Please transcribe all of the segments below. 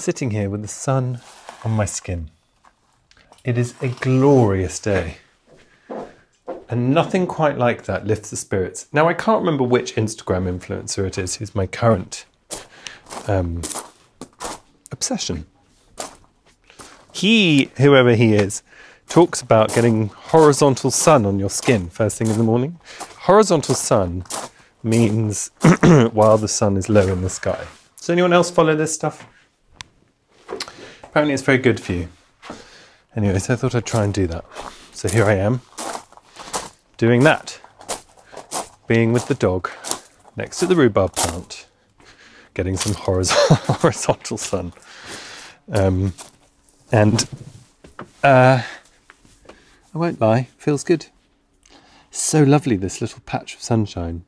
sitting here with the sun on my skin. It is a glorious day. And nothing quite like that lifts the spirits. Now, I can't remember which Instagram influencer it is who's my current um, obsession. He, whoever he is, talks about getting horizontal sun on your skin first thing in the morning. Horizontal sun means while the sun is low in the sky. Does anyone else follow this stuff? Apparently, it's very good for you. Anyway, so I thought I'd try and do that. So here I am, doing that. Being with the dog next to the rhubarb plant, getting some horizontal, sun. Um, and uh, I won't lie, feels good. So lovely, this little patch of sunshine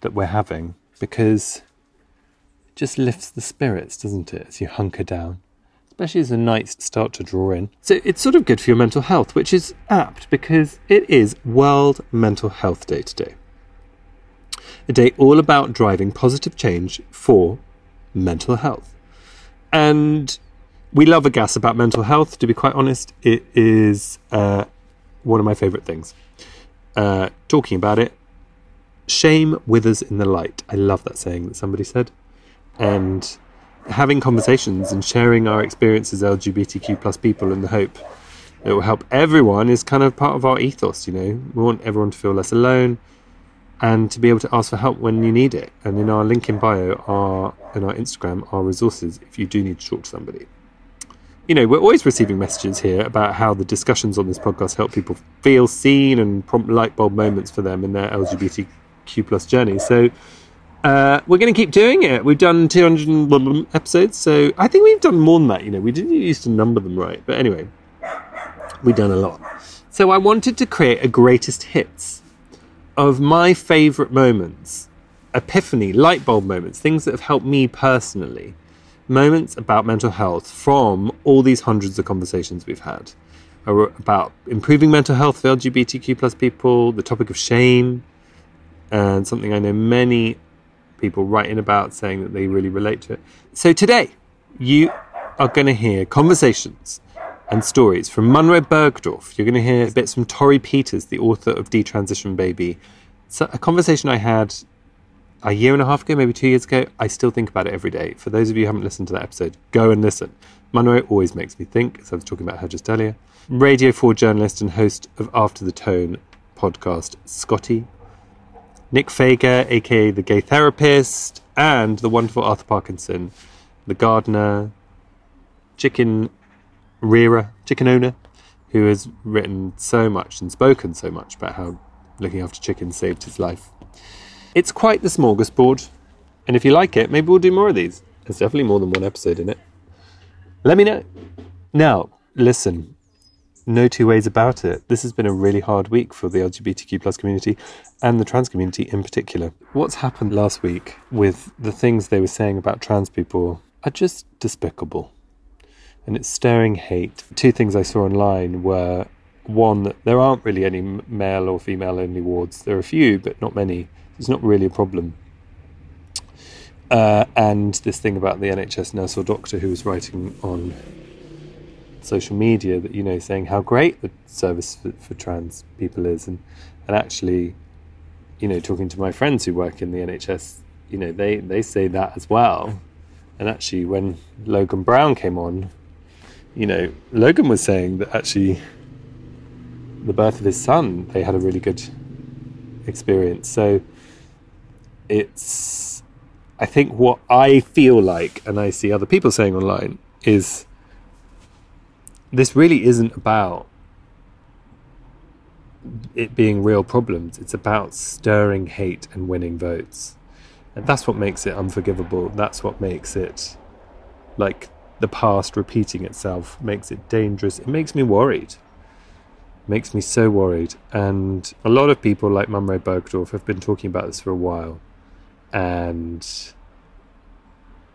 that we're having, because it just lifts the spirits, doesn't it, as you hunker down especially as the nights start to draw in. So it's sort of good for your mental health, which is apt because it is World Mental Health Day today. A day all about driving positive change for mental health. And we love a gas about mental health, to be quite honest. It is uh, one of my favourite things. Uh, talking about it, shame withers in the light. I love that saying that somebody said. And having conversations and sharing our experiences as LGBTQ plus people in the hope it will help everyone is kind of part of our ethos, you know. We want everyone to feel less alone and to be able to ask for help when you need it. And in our link in bio, our in our Instagram, are resources if you do need to talk to somebody. You know, we're always receiving messages here about how the discussions on this podcast help people feel seen and prompt light bulb moments for them in their LGBTQ plus journey. So uh, we're going to keep doing it. We've done 200 episodes, so I think we've done more than that. You know, we didn't used to number them right, but anyway, we've done a lot. So I wanted to create a greatest hits of my favourite moments, epiphany, light bulb moments, things that have helped me personally, moments about mental health from all these hundreds of conversations we've had about improving mental health for LGBTQ plus people, the topic of shame, and something I know many people writing about saying that they really relate to it. So today, you are going to hear conversations and stories from Munroe Bergdorf. You're going to hear bits from Torrey Peters, the author of Detransition Baby. So a conversation I had a year and a half ago, maybe two years ago. I still think about it every day. For those of you who haven't listened to that episode, go and listen. Munroe always makes me think, as I was talking about her just earlier. Radio 4 journalist and host of After the Tone podcast, Scottee Nick Fager, aka the gay therapist, and the wonderful Arthur Parkinson, the gardener, chicken rearer, chicken owner, who has written so much and spoken so much about how looking after chickens saved his life. It's quite the smorgasbord, and if you like it, maybe we'll do more of these. There's definitely more than one episode in it. Let me know. Now, listen, no two ways about it. This has been a really hard week for the LGBTQ plus community and the trans community in particular. What's happened last week with the things they were saying about trans people are just despicable. And it's stirring hate. Two things I saw online were one, that there aren't really any male or female only wards. There are a few, but not many. It's not really a problem. Uh, and this thing about the NHS nurse or doctor who was writing on social media that you know saying how great the service for, for trans people is, and and actually, you know, talking to my friends who work in the NHS, you know, they, they say that as well. And actually, when Logan Brown came on, you know, Logan was saying that actually the birth of his son, they had a really good experience. So it's, I think what I feel like, and I see other people saying online, is this really isn't about it being real problems. It's about stirring hate and winning votes. And that's what makes it unforgivable. That's what makes it like the past repeating itself, makes it dangerous. It makes me worried. It makes me so worried. And a lot of people like Munroe Bergdorf have been talking about this for a while. And,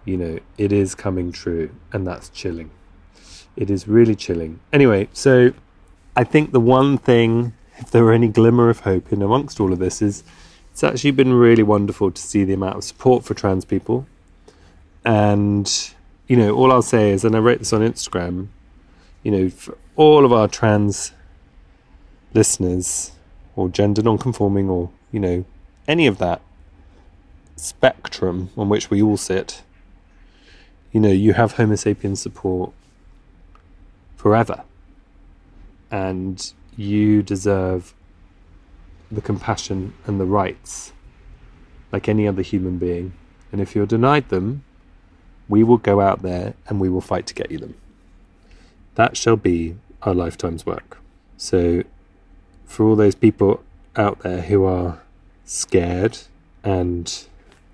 you know, it is coming true. And that's chilling. It is really chilling. Anyway, so I think the one thing, if there were any glimmer of hope in amongst all of this, is it's actually been really wonderful to see the amount of support for trans people. And, you know, all I'll say is, and I wrote this on Instagram, you know, for all of our trans listeners, or gender non-conforming, or, you know, any of that spectrum on which we all sit, you know, you have Homo sapiens support forever. And you deserve the compassion and the rights like any other human being. And if you're denied them, we will go out there and we will fight to get you them. That shall be our lifetime's work. So, for all those people out there who are scared and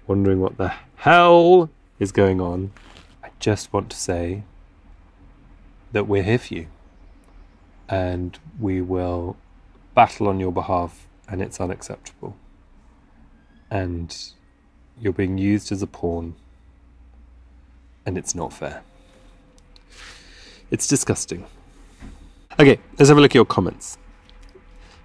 wondering what the hell is going on, I just want to say that we're here for you and we will battle on your behalf and it's unacceptable. And you're being used as a pawn, and it's not fair. It's disgusting. Okay, let's have a look at your comments.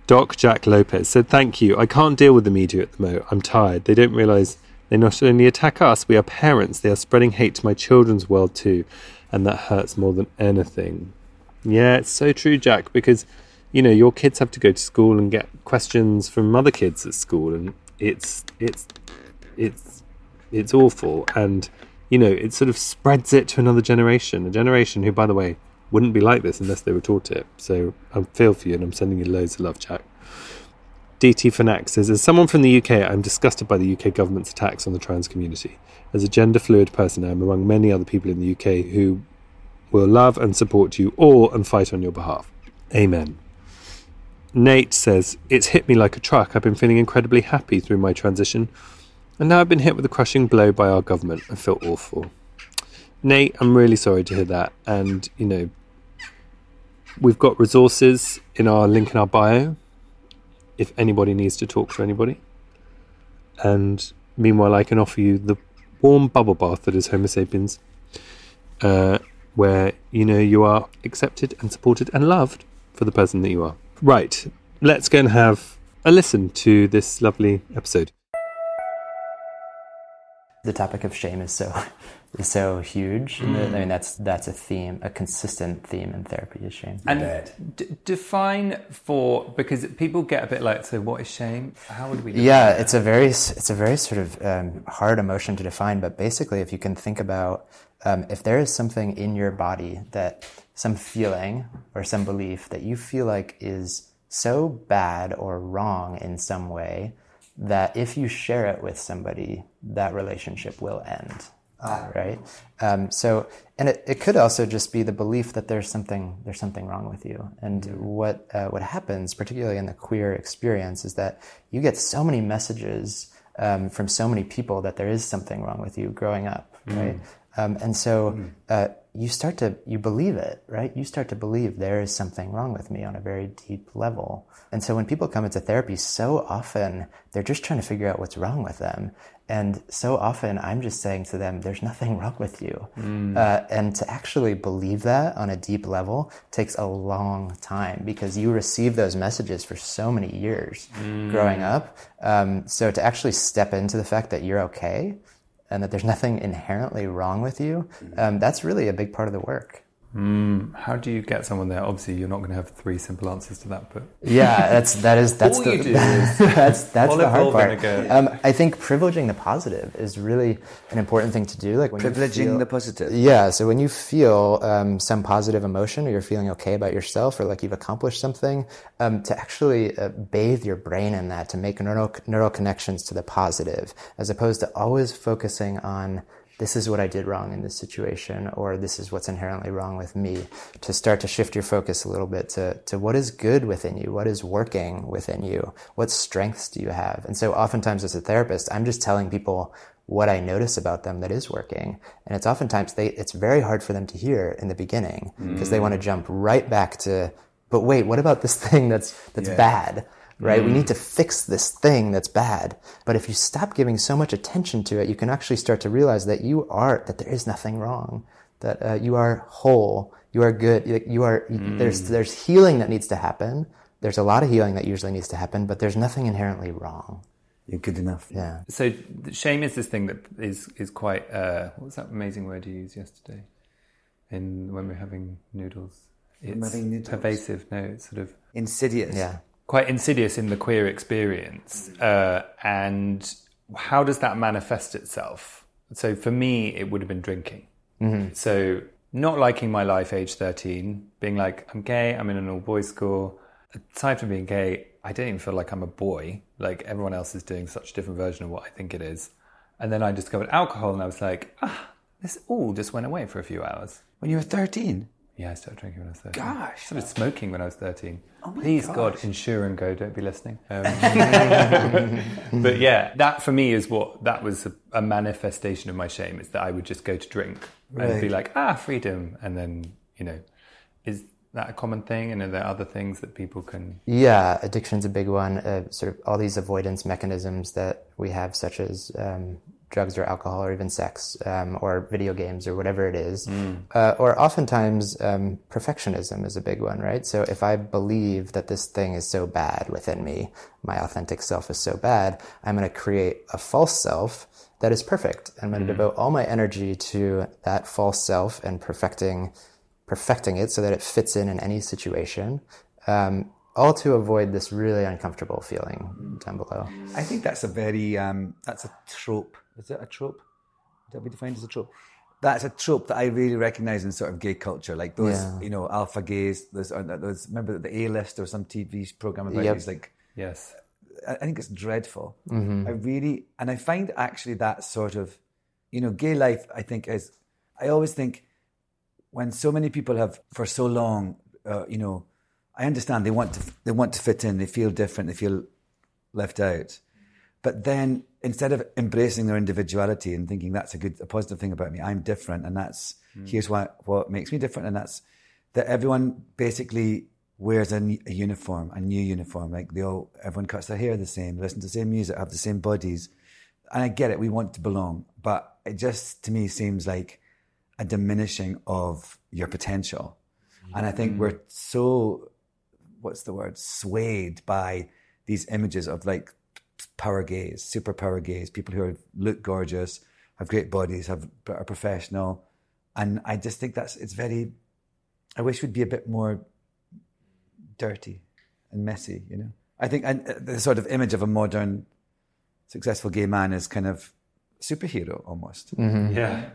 Doc Jack Lopez said, Thank you. I can't deal with the media at the moment. I'm tired. They don't realise they not only attack us, we are parents, they are spreading hate to my children's world too. And that hurts more than anything. Yeah, it's so true, Jack, because you know your kids have to go to school and get questions from other kids at school and it's it's it's it's awful. And you know it sort of spreads it to another generation a generation who by the way wouldn't be like this unless they were taught it. So i feel for you and i'm sending you loads of love jack dt Fanax says as someone from the uk i'm disgusted by the uk government's attacks on the trans community as a gender fluid person i'm among many other people in the uk who will love and support you all and fight on your behalf amen Nate says, It's hit me like a truck. I've been feeling incredibly happy through my transition, and now I've been hit with a crushing blow by our government. I feel awful. Nate, I'm really sorry to hear that. And, you know, we've got resources in our link in our bio if anybody needs to talk to anybody. And meanwhile, I can offer you the warm bubble bath that is Homo sapiens, uh, where, you know, you are accepted and supported and loved for the person that you are. Right, let's go and have a listen to this lovely episode. The topic of shame is so is so huge. Mm. I mean, that's that's a theme, a consistent theme in therapy is shame. And d- define for because people get a bit like, so what is shame? How would we? yeah, that? it's a very it's a very sort of um, hard emotion to define. But basically, if you can think about um, if there is something in your body that some feeling or some belief that you feel like is so bad or wrong in some way that if you share it with somebody, that relationship will end. Ah. Right. Um, so, and it, it could also just be the belief that there's something there's something wrong with you. And mm-hmm. what uh, what happens, particularly in the queer experience, is that you get so many messages um, from so many people that there is something wrong with you growing up. Mm-hmm. Right. Um, and so mm. uh, you start to you believe it, right? You start to believe there is something wrong with me on a very deep level. And so when people come into therapy, so often they're just trying to figure out what's wrong with them. And so often I'm just saying to them, there's nothing wrong with you. Mm. Uh, and to actually believe that on a deep level takes a long time because you receive those messages for so many years mm. growing up. Um, so to actually step into the fact that you're okay and that there's nothing inherently wrong with you, mm-hmm. um, that's really a big part of the work. How do you get someone there? Obviously, you're not going to have three simple answers to that, but Yeah, that's that is that's the is that's that's the hard part. Um, I think privileging the positive is really an important thing to do. Like when Privileging feel- the positive. Yeah, so when you feel um, some positive emotion, or you're feeling okay about yourself, or like you've accomplished something, um, to actually uh, bathe your brain in that, to make neural neural connections to the positive, as opposed to always focusing on this is what I did wrong in this situation, or this is what's inherently wrong with me. To start to shift your focus a little bit to to what is good within you, what is working within you, what strengths do you have, and so oftentimes as a therapist, I'm just telling people what I notice about them that is working. And it's oftentimes they, it's very hard for them to hear in the beginning because they want to mm. jump right back to, but wait, what about this thing that's, that's bad? Right? We need to fix this thing that's bad. But if you stop giving so much attention to it, you can actually start to realize that you are, that there is nothing wrong, that uh, you are whole, you are good, you- you are, there's, there's healing that needs to happen. There's a lot of healing that usually needs to happen, but there's nothing inherently wrong. You're good enough. Yeah. so th- shame is this thing that is is quite. Uh, what was that amazing word you used yesterday? In when we're having noodles, it's having noodles. pervasive. No, it's sort of Insidious. Yeah. Quite insidious in the queer experience. Uh, and how does that manifest itself? So for me, it would have been drinking. So not liking my life, age 13, being like, I'm gay, I'm in an all boys school. Aside from being gay, I don't even feel like I'm a boy. Like everyone else is doing such a different version of what I think it is. And then I discovered alcohol and I was like, ah, this all just went away for a few hours. When you were 13. Yeah, I started drinking when I was 13. Gosh. Started smoking when I was 13. Oh my Please, God, gosh. insure and go. Don't be listening. Um, but yeah, that for me is what, that was a, a manifestation of my shame is that I would just go to drink and be like, ah, freedom. And then, you know, is that a common thing? And are there other things that people can. Yeah, addiction's a big one. Uh, sort of all these avoidance mechanisms that we have, such as um, drugs or alcohol or even sex um, or video games or whatever it is. Uh, or oftentimes, um, perfectionism is a big one, right? So if I believe that this thing is so bad within me, my authentic self is so bad, I'm going to create a false self that is perfect. I'm going to devote all my energy to that false self and perfecting perfecting it so that it fits in in any situation, um, all to avoid this really uncomfortable feeling down below. I think that's a very um, that's a trope. Is it a trope? Would that be defined as a trope? That's a trope that I really recognise in sort of gay culture, like those Yeah. you know alpha gays. Those, or those remember the A list or some TV program about Yep. these like Yes. I I think it's dreadful. I really, and I find actually that sort of, you know, gay life. I think is, I always think when so many people have for so long, uh, you know, I understand they want to they want to fit in, they feel different, they feel left out, but then instead of embracing their individuality and thinking that's a good, a positive thing about me, I'm different, and that's hmm. here's what what makes me different, and that's that everyone basically wears a uniform, a new uniform. Like they all, everyone cuts their hair the same, listen to the same music, have the same bodies. And I get it, we want to belong, but it just to me seems like a diminishing of your potential. And I think hmm. we're so, what's the word, swayed by these images of like power gays, super power gays, people who are, look gorgeous, have great bodies, have are professional, and I just think that's it's very. I wish we'd be a bit more dirty and messy, you know. I think and uh, the sort of image of a modern, successful gay man is kind of superhero almost. Yeah.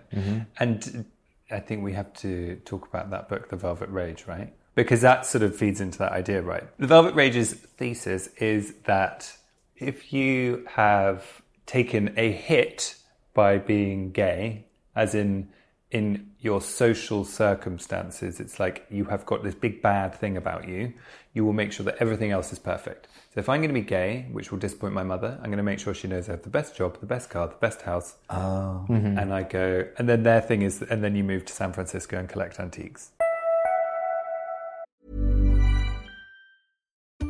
And I think we have to talk about that book, The Velvet Rage, right? Because that sort of feeds into that idea, right? The Velvet Rage's thesis is that if you have taken a hit by being gay, as in in your social circumstances, it's like you have got this big bad thing about you, you will make sure that everything else is perfect. So if I'm going to be gay, which will disappoint my mother, I'm going to make sure she knows I have the best job, the best car, the best house. Oh. Mm-hmm. And I go, and then their thing is, and then you move to San Francisco and collect antiques.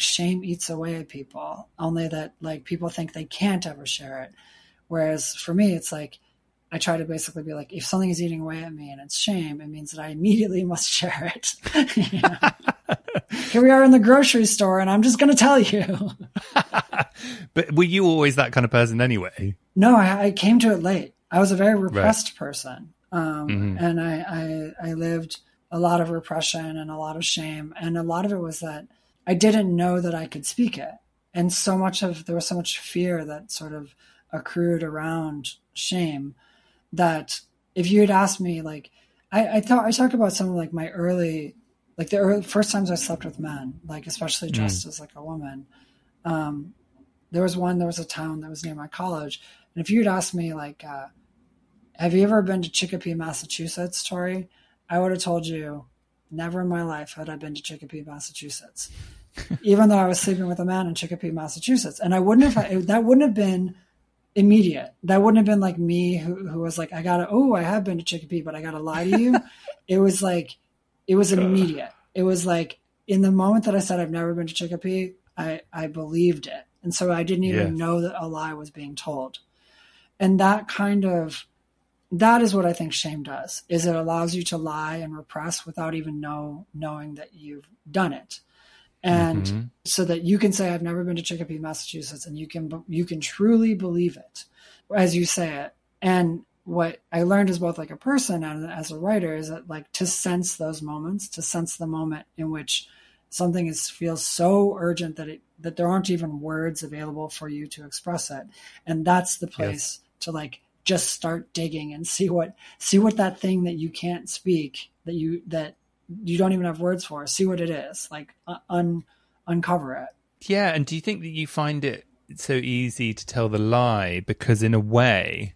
Shame eats away at people, only that like people think they can't ever share it. Whereas for me, it's like I try to basically be like, if something is eating away at me and it's shame, it means that I immediately must share it. Here we are in the grocery store, and I'm just going to tell you. but were you always that kind of person anyway? No, I, I came to it late. I was a very repressed right. person, um, mm-hmm. and I, I I lived a lot of repression and a lot of shame, and a lot of it was that I didn't know that I could speak it, and so much of there was so much fear that sort of accrued around shame that if you had asked me like I, I thought I talk about some of like my early like the early, first times I slept with men, like especially dressed mm. as like a woman. Um, there was one, there was a town that was near my college. And if you'd asked me like, uh, have you ever been to Chicopee, Massachusetts, Torrey? I would have told you never in my life had I been to Chicopee, Massachusetts, even though I was sleeping with a man in Chicopee, Massachusetts. And I wouldn't have, that wouldn't have been immediate. That wouldn't have been like me who, who was like, I gotta, oh, I have been to Chicopee, but I gotta lie to you. it was like, it was immediate. It was like in the moment that I said I've never been to Chicopee, I, I believed it. And so I didn't even yes. know that a lie was being told. And that kind of that is what I think shame does is it allows you to lie and repress without even know knowing that you've done it. And mm-hmm. so that you can say I've never been to Chicopee, Massachusetts and you can you can truly believe it as you say it. And what I learned as both like a person and as a writer is that like to sense those moments, to sense the moment in which something is feels so urgent that it that there aren't even words available for you to express it. And that's the place yes. to like just start digging and see what see what that thing that you can't speak that you that you don't even have words for see what it is like uh, un uncover it. Yeah and do you think that you find it so easy to tell the lie? Because in a way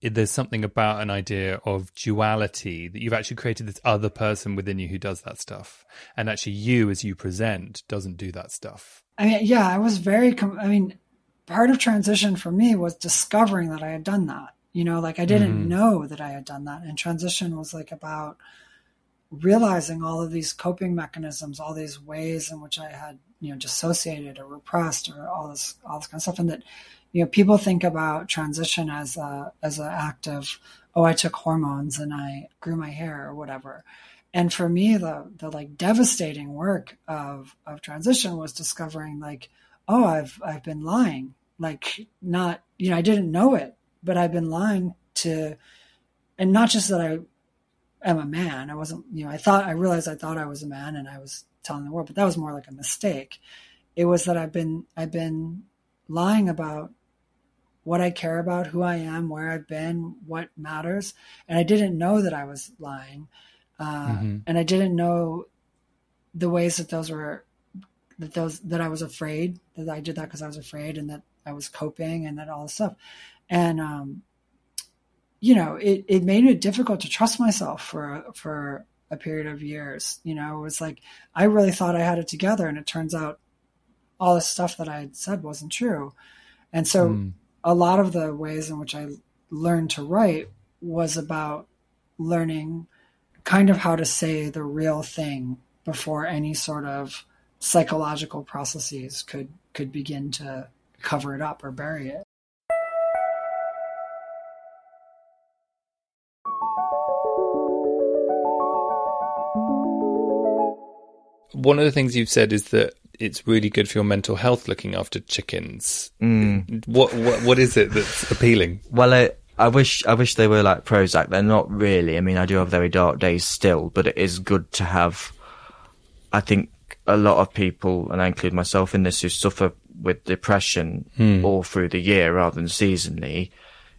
there's something about an idea of duality that you've actually created this other person within you who does that stuff. And actually you as you present doesn't do that stuff. I mean yeah i was very com- i mean part of transition for me was discovering that i had done that you know like i didn't mm-hmm. know that i had done that and transition was like about realizing all of these coping mechanisms all these ways in which i had you know dissociated or repressed or all this all this kind of stuff and that you know, people think about transition as a as an act of, oh, I took hormones and I grew my hair or whatever. And for me, the the like devastating work of of transition was discovering like, oh, I've I've been lying. Like not, you know, I didn't know it, but I've been lying to and not just that I am a man. I wasn't, you know, I thought I realized I thought I was a man and I was telling the world, but that was more like a mistake. It was that I've been I've been lying about what I care about, who I am, where I've been, what matters. And I didn't know that I was lying. Uh, mm-hmm. And I didn't know the ways that those were, that those, that I was afraid that I did that because I was afraid and that I was coping and that all this stuff. And, um, you know, it, it made it difficult to trust myself for, for a period of years. You know, it was like, I really thought I had it together. And it turns out all the stuff that I had said wasn't true. And so, mm a lot of the ways in which I learned to write was about learning kind of how to say the real thing before any sort of psychological processes could could begin to cover it up or bury it. One of the things you've said is that it's really good for your mental health looking after chickens. Mm. What, what what is it that's appealing? Well, I, I wish I wish they were like Prozac. They're not really. I mean, I do have very dark days still, but it is good to have. I think a lot of people, and I include myself in this, who suffer with depression mm. all through the year rather than seasonally.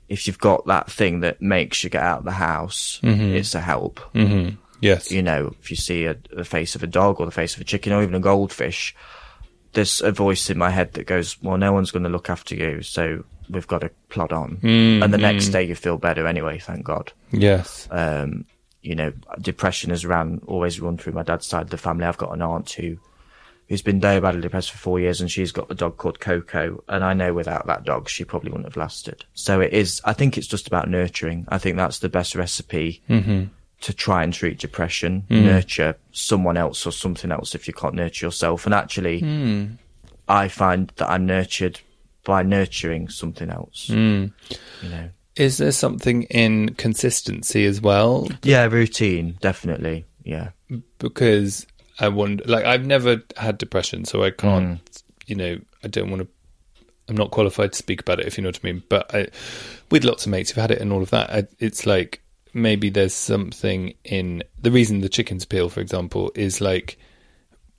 if you've got that thing that makes you get out of the house, Mm-hmm. it's a help. Yes. You know, if you see a, the face of a dog or the face of a chicken or even a goldfish, there's a voice in my head that goes, "Well, no one's going to look after you, so we've got to plod on." Mm, and the next day you feel better anyway, thank God. Yes. Um, you know, depression has ran always run through my dad's side of the family. I've got an aunt who who's been very badly depressed for four years, and she's got a dog called Coco. And I know without that dog, she probably wouldn't have lasted. So it is. I think it's just about nurturing. I think that's the best recipe mm-hmm. to try and treat depression. Mm. Nurture someone else or something else if you can't nurture yourself. And actually, mm. I find that I'm nurtured by nurturing something else. Mm. You know. Is there something in consistency as well? Yeah, routine, definitely. Yeah. Because I wonder, like, I've never had depression, so I can't, mm. you know, I don't want to. I'm not qualified to speak about it, if you know what I mean. But I, with lots of mates who've had it and all of that, I, it's like maybe there's something in the reason the chickens peel, for example, is like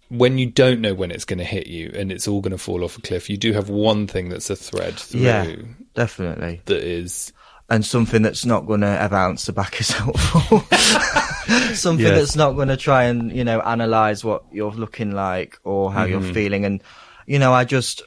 when you don't know when it's going to hit you and it's all going to fall off a cliff. You do have one thing that's a thread through Yeah, definitely. that is and something that's not going to ever answer back is helpful. something Yes. that's not going to try and you know analyze what you're looking like or how you're mm-hmm. feeling. And you know, I just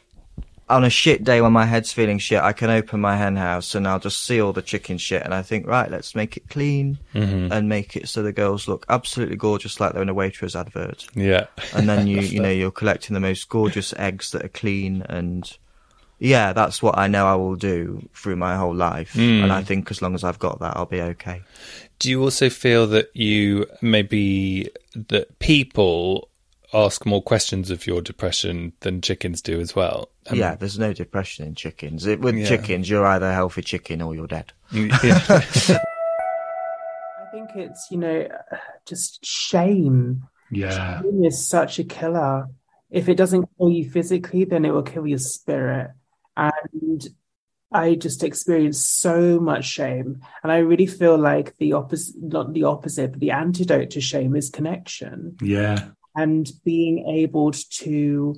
on a shit day when my head's feeling shit, I can open my hen house and I'll just see all the chicken shit, and I think, right, let's make it clean mm-hmm. and make it so the girls look absolutely gorgeous, like they're in a waitress advert. yeah. and then you you know you're collecting the most gorgeous eggs that are clean and yeah that's what i know i will do through my whole life and i think as long as i've got that i'll be okay Do you also feel that you maybe that people ask more questions of your depression than chickens do as well? Um, yeah there's no depression in chickens it, with Yeah. chickens you're either a healthy chicken or you're dead yeah. I think it's, you know, just shame. yeah. Shame is such a killer. If it doesn't kill you physically, then it will kill your spirit. And I just experienced so much shame. And I really feel like the opposite, not the opposite, but the antidote to shame is connection Yeah. and being able to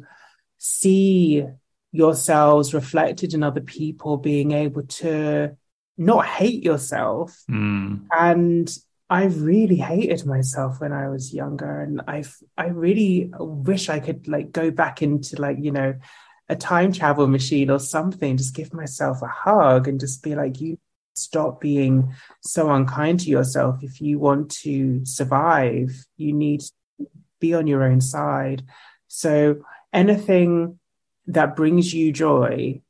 see yourselves reflected in other people, being able to not hate yourself. Hmm. And I really hated myself when I was younger. And I I really wish I could like go back into like, you know, a time travel machine or something, just give myself a hug and just be like, you stop being so unkind to yourself. If you want to survive, you need to be on your own side. So anything that brings you joy,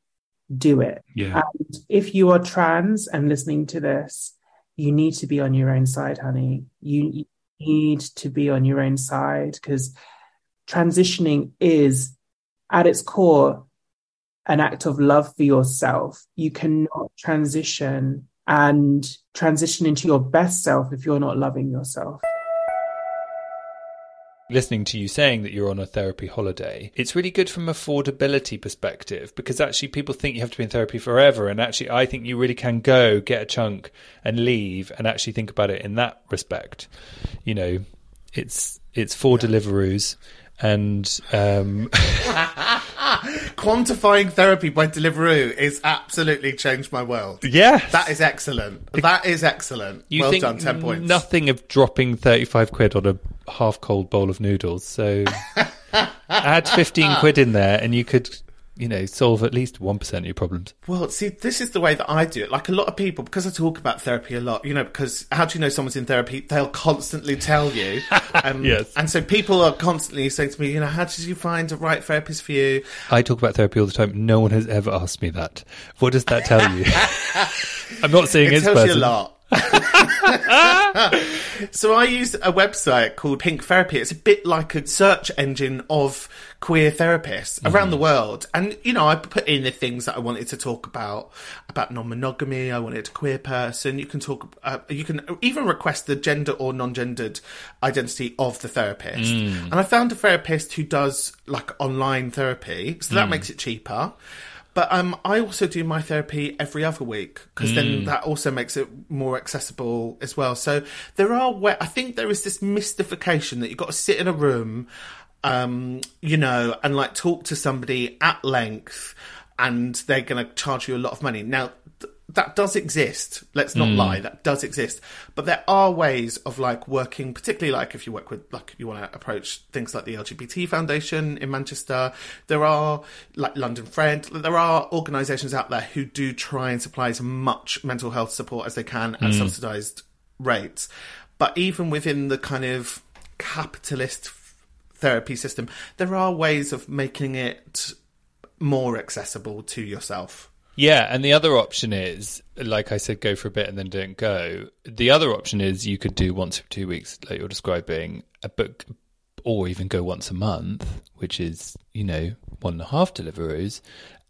do it. Yeah. And if you are trans and listening to this, you need to be on your own side, honey. You you need to be on your own side because transitioning is at its core an act of love for yourself. You cannot transition and transition into your best self if you're not loving yourself. listening to you saying that you're on a therapy holiday, it's really good from affordability perspective because actually people think you have to be in therapy forever, and actually I think you really can go get a chunk and leave, and actually think about it in that respect. You know, it's it's for Deliveroos, and um, Quantifying therapy by Deliveroo is absolutely changed my world. yeah, That is excellent. That is excellent. you well think done, 10 points. nothing of dropping thirty five quid on a half cold bowl of noodles. So add fifteen quid in there, and you could. You know, solve at least one percent of your problems. Well, see, this is the way that I do it. Like a lot of people, because I talk about therapy a lot, you know, because how do you know someone's in therapy? They'll constantly tell you. Um, Yes. And so people are constantly saying to me, you know, how did you find a right therapist for you? I talk about therapy all the time. No one has ever asked me that. What does that tell you? I'm not saying It it's tells you a person. lot. so I use a website called Pink Therapy. It's a bit like a search engine of queer therapists around mm-hmm. the world. And, you know, I put in the things that I wanted to talk about, about non-monogamy. I wanted a queer person. You can talk, uh, you can even request the gender or non-gendered identity of the therapist. Mm. And I found a therapist who does like online therapy. So that mm. makes it cheaper. But um, I also do my therapy every other week because then that also makes it more accessible as well. So there are where I think there is this mystification that you've got to sit in a room, um, you know, and like talk to somebody at length, and they're going to charge you a lot of money. Now, that does exist. Let's not Mm. lie, that does exist. But there are ways of like working, particularly like if you work with like you want to approach things like the LGBT Foundation in Manchester. There are like London Friend. There are organisations out there who do try and supply as much mental health support as they can at Mm. subsidised rates. But even within the kind of capitalist therapy system, there are ways of making it more accessible to yourself. Yeah, and the other option is, like I said, go for a bit and then don't go. The other option is you could do once every two weeks, like you're describing, a book, or even go once a month, which is, you know, one and a half deliveries.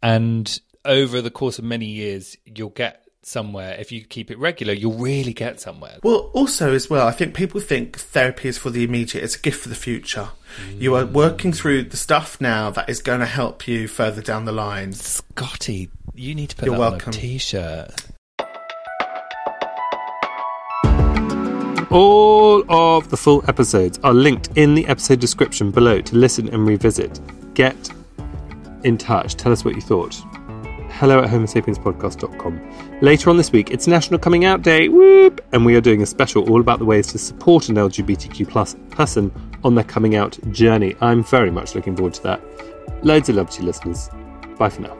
And over the course of many years, you'll get somewhere. If you keep it regular, you'll really get somewhere. Well, also as well, I think people think therapy is for the immediate. It's a gift for the future. You are working through the stuff now that is going to help you further down the line. Scottee, you need to put You're that welcome. on a t-shirt. All of the full episodes are linked in the episode description below to listen and revisit. Get in touch. Tell us what you thought. Hello at homosapienspodcast.com. Later on this week, it's National Coming Out Day, whoop, and we are doing a special all about the ways to support an LGBTQ plus person on their coming out journey. I'm very much looking forward to that. Loads of love to you listeners. Bye for now.